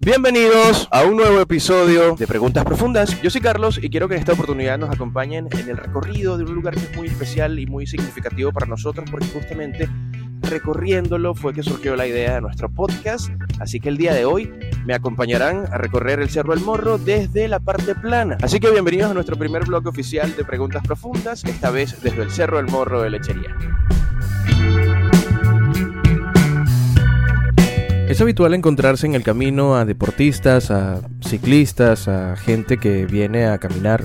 Bienvenidos a un nuevo episodio de Preguntas Profundas. Yo soy Carlos y quiero que en esta oportunidad nos acompañen en el recorrido de un lugar que es muy especial y muy significativo para nosotros porque justamente recorriéndolo fue que surgió la idea de nuestro podcast. Así que el día de hoy me acompañarán a recorrer el Cerro del Morro desde la parte plana. Así que bienvenidos a nuestro primer blog oficial de Preguntas Profundas, esta vez desde el Cerro del Morro de Lechería. Es habitual encontrarse en el camino a deportistas, a ciclistas, a gente que viene a caminar,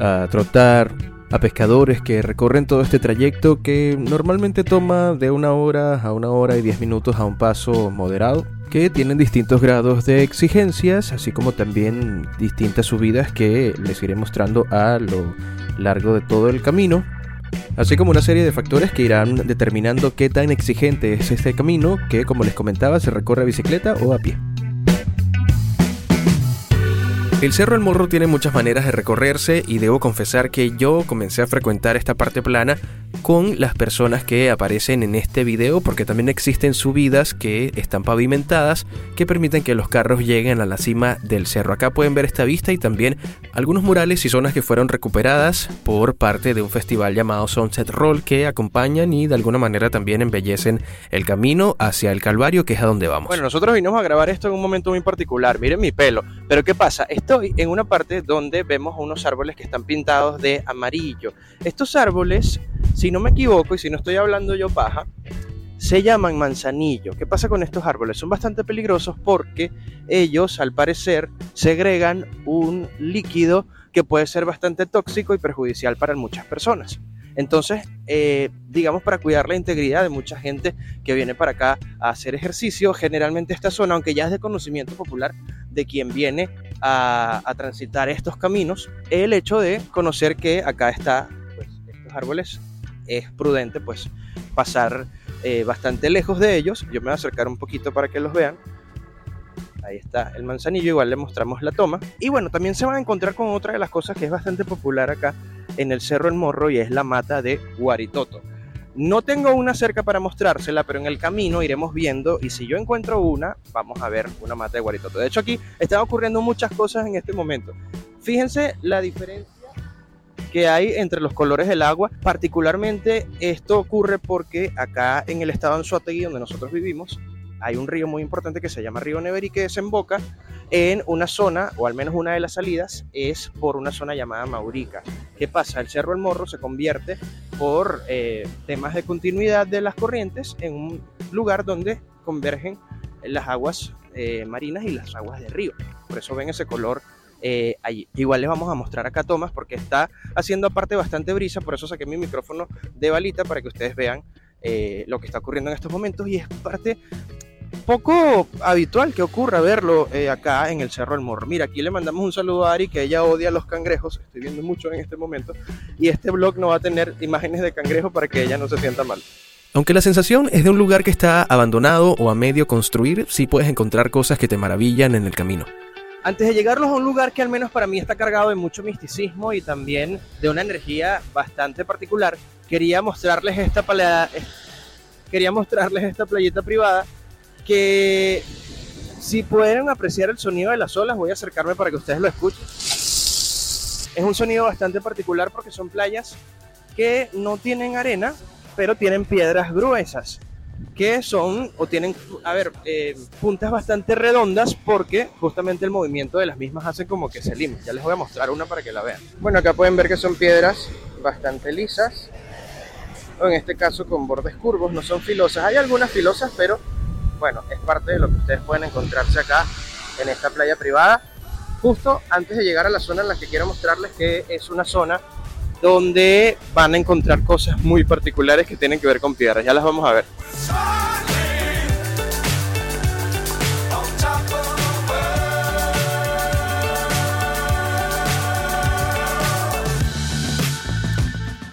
a trotar, a pescadores que recorren todo este trayecto que normalmente toma de una hora a una hora y diez minutos a un paso moderado, que tienen distintos grados de exigencias, así como también distintas subidas que les iré mostrando a lo largo de todo el camino así como una serie de factores que irán determinando qué tan exigente es este camino que, como les comentaba, se recorre a bicicleta o a pie. El Cerro El Morro tiene muchas maneras de recorrerse y debo confesar que yo comencé a frecuentar esta parte plana con las personas que aparecen en este video porque también existen subidas que están pavimentadas que permiten que los carros lleguen a la cima del cerro. Acá pueden ver esta vista y también algunos murales y zonas que fueron recuperadas por parte de un festival llamado Sunset Roll que acompañan y de alguna manera también embellecen el camino hacia el Calvario que es a donde vamos. Bueno, nosotros vinimos a grabar esto en un momento muy particular. Miren mi pelo. Pero ¿qué pasa? Estoy en una parte donde vemos unos árboles que están pintados de amarillo. Estos árboles si no me equivoco y si no estoy hablando yo paja, se llaman manzanillo. ¿Qué pasa con estos árboles? Son bastante peligrosos porque ellos, al parecer, segregan un líquido que puede ser bastante tóxico y perjudicial para muchas personas. Entonces, eh, digamos, para cuidar la integridad de mucha gente que viene para acá a hacer ejercicio, generalmente esta zona, aunque ya es de conocimiento popular de quien viene a, a transitar estos caminos, el hecho de conocer que acá está pues, estos árboles es prudente pues pasar eh, bastante lejos de ellos. Yo me voy a acercar un poquito para que los vean. Ahí está el manzanillo, igual le mostramos la toma. Y bueno, también se van a encontrar con otra de las cosas que es bastante popular acá en el Cerro El Morro y es la mata de Guaritoto. No tengo una cerca para mostrársela, pero en el camino iremos viendo y si yo encuentro una, vamos a ver una mata de Guaritoto. De hecho aquí están ocurriendo muchas cosas en este momento. Fíjense la diferencia que hay entre los colores del agua. Particularmente esto ocurre porque acá en el estado de Anzuategui, donde nosotros vivimos, hay un río muy importante que se llama Río Neveri que desemboca en una zona, o al menos una de las salidas, es por una zona llamada Maurica. ¿Qué pasa? El Cerro El Morro se convierte por eh, temas de continuidad de las corrientes en un lugar donde convergen las aguas eh, marinas y las aguas del río. Por eso ven ese color eh, allí. Igual les vamos a mostrar acá tomas porque está haciendo aparte bastante brisa, por eso saqué mi micrófono de balita para que ustedes vean eh, lo que está ocurriendo en estos momentos y es parte poco habitual que ocurra verlo eh, acá en el Cerro del Morro. Mira, aquí le mandamos un saludo a Ari, que ella odia los cangrejos, estoy viendo mucho en este momento, y este blog no va a tener imágenes de cangrejo para que ella no se sienta mal. Aunque la sensación es de un lugar que está abandonado o a medio construir, sí puedes encontrar cosas que te maravillan en el camino. Antes de llegarlos a un lugar que al menos para mí está cargado de mucho misticismo y también de una energía bastante particular, quería mostrarles esta playa, quería mostrarles esta playita privada que si pueden apreciar el sonido de las olas, voy a acercarme para que ustedes lo escuchen. Es un sonido bastante particular porque son playas que no tienen arena, pero tienen piedras gruesas que son o tienen, a ver, eh, puntas bastante redondas porque justamente el movimiento de las mismas hace como que se limen. Ya les voy a mostrar una para que la vean. Bueno, acá pueden ver que son piedras bastante lisas, o en este caso con bordes curvos, no son filosas. Hay algunas filosas, pero bueno, es parte de lo que ustedes pueden encontrarse acá en esta playa privada. Justo antes de llegar a la zona en la que quiero mostrarles que es una zona donde van a encontrar cosas muy particulares que tienen que ver con piedras. Ya las vamos a ver.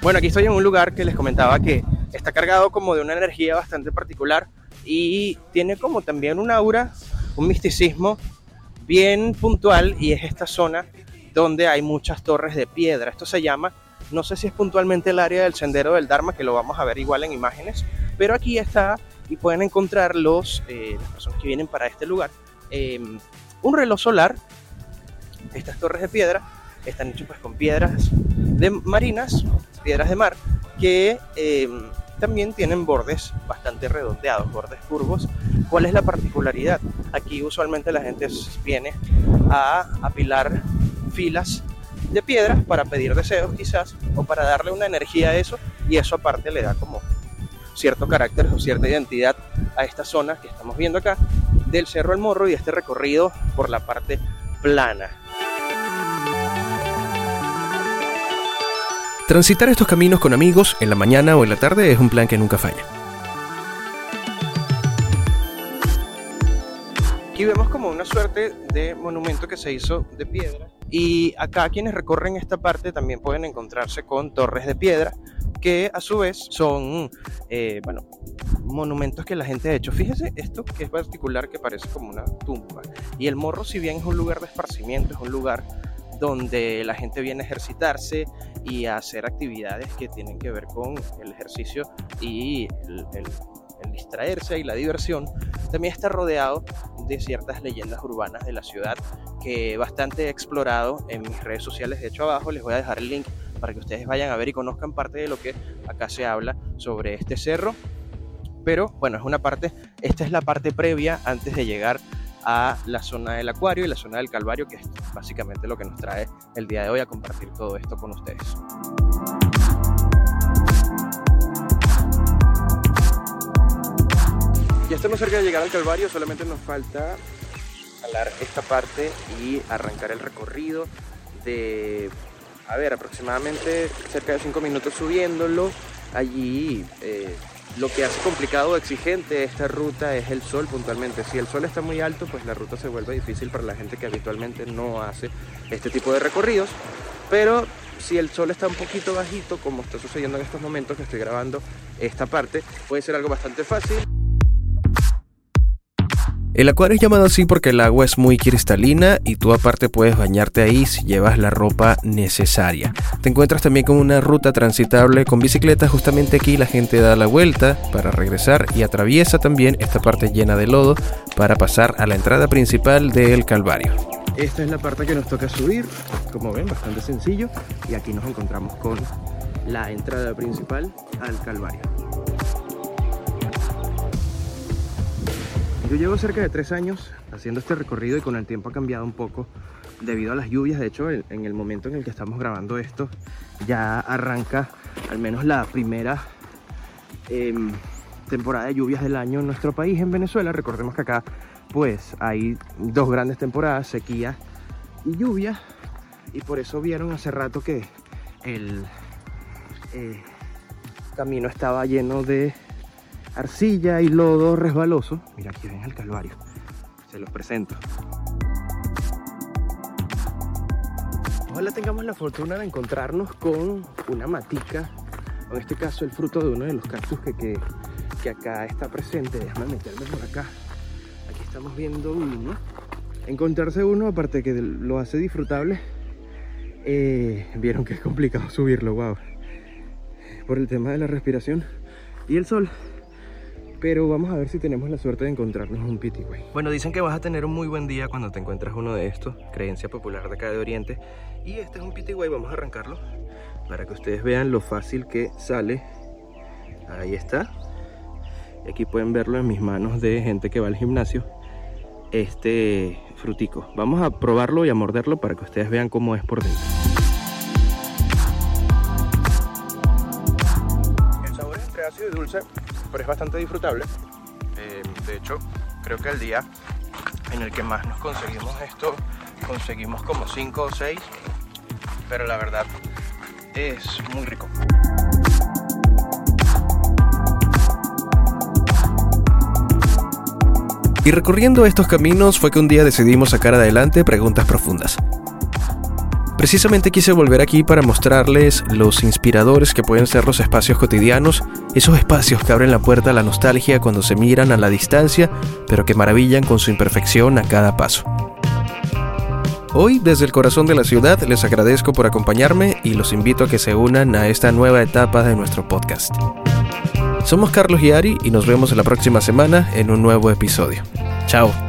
Bueno, aquí estoy en un lugar que les comentaba que está cargado como de una energía bastante particular y tiene como también un aura, un misticismo bien puntual y es esta zona donde hay muchas torres de piedra. Esto se llama no sé si es puntualmente el área del sendero del Dharma, que lo vamos a ver igual en imágenes, pero aquí está y pueden encontrar los, eh, las personas que vienen para este lugar. Em, un reloj solar. Estas torres de piedra están hechas pues con piedras de marinas, piedras de mar, que em, también tienen bordes bastante redondeados, bordes curvos. ¿Cuál es la particularidad? Aquí usualmente la gente viene a apilar filas de piedras para pedir deseos quizás o para darle una energía a eso y eso aparte le da como cierto carácter o cierta identidad a esta zona que estamos viendo acá del Cerro El Morro y este recorrido por la parte plana. Transitar estos caminos con amigos en la mañana o en la tarde es un plan que nunca falla. Aquí vemos como una suerte de monumento que se hizo de piedra y acá quienes recorren esta parte también pueden encontrarse con torres de piedra que a su vez son, eh, bueno, monumentos que la gente ha hecho. Fíjese esto que es particular que parece como una tumba. Y el morro si bien es un lugar de esparcimiento, es un lugar donde la gente viene a ejercitarse y a hacer actividades que tienen que ver con el ejercicio y el, distraerse y la diversión, también está rodeado de ciertas leyendas urbanas de la ciudad que bastante explorado en mis redes sociales. De hecho, abajo les voy a dejar el link para que ustedes vayan a ver y conozcan parte de lo que acá se habla sobre este cerro. Pero bueno, es una parte, esta es la parte previa antes de llegar a la zona del acuario y la zona del calvario, que es básicamente lo que nos trae el día de hoy a compartir todo esto con ustedes. Ya estamos cerca de llegar al calvario, solamente nos falta esta parte y arrancar el recorrido de, a ver, aproximadamente cerca de 5 minutos subiéndolo. Allí eh, lo que hace complicado o exigente esta ruta es el sol puntualmente. Si el sol está muy alto, pues la ruta se vuelve difícil para la gente que habitualmente no hace este tipo de recorridos. Pero si el sol está un poquito bajito, como está sucediendo en estos momentos que estoy grabando esta parte, puede ser algo bastante fácil. El acuario es llamado así porque el agua es muy cristalina y tú aparte puedes bañarte ahí si llevas la ropa necesaria. Te encuentras también con una ruta transitable con bicicletas, justamente aquí la gente da la vuelta para regresar y atraviesa también esta parte llena de lodo para pasar a la entrada principal del Calvario. Esta es la parte que nos toca subir, como ven, bastante sencillo y aquí nos encontramos con la entrada principal al Calvario. Yo llevo cerca de tres años haciendo este recorrido y con el tiempo ha cambiado un poco debido a las lluvias. De hecho, en el momento en el que estamos grabando esto, ya arranca al menos la primera em, temporada de lluvias del año en nuestro país, en Venezuela. Recordemos que acá pues hay dos grandes temporadas, sequía y lluvia. Y por eso vieron hace rato que el eh, camino estaba lleno de arcilla y lodo resbaloso. Mira, aquí ven el calvario. Se los presento. Ojalá tengamos la fortuna de encontrarnos con una matica, o en este caso el fruto de uno de los cactus que, que, acá está presente. Déjame meterme por acá. Aquí estamos viendo uno. Encontrarse uno, aparte que lo hace disfrutable, eh, vieron que es complicado subirlo, wow. Por el tema de la respiración y el sol. Pero vamos a ver si tenemos la suerte de encontrarnos un pitigüey. Bueno, dicen que vas a tener un muy buen día cuando te encuentras uno de estos, creencia popular de acá de Oriente. Y este es un pitigüey, vamos a arrancarlo para que ustedes vean lo fácil que sale. Ahí está. Y aquí pueden verlo en mis manos de gente que va al gimnasio. Este frutico. Vamos a probarlo y a morderlo para que ustedes vean cómo es por dentro. El sabor es entre ácido y dulce pero es bastante disfrutable. Eh, de hecho, creo que el día en el que más nos conseguimos esto, conseguimos como 5 o 6, pero la verdad es muy rico. Y recorriendo estos caminos fue que un día decidimos sacar adelante preguntas profundas. Precisamente quise volver aquí para mostrarles los inspiradores que pueden ser los espacios cotidianos, esos espacios que abren la puerta a la nostalgia cuando se miran a la distancia, pero que maravillan con su imperfección a cada paso. Hoy, desde el corazón de la ciudad, les agradezco por acompañarme y los invito a que se unan a esta nueva etapa de nuestro podcast. Somos Carlos y Ari y nos vemos la próxima semana en un nuevo episodio. Chao.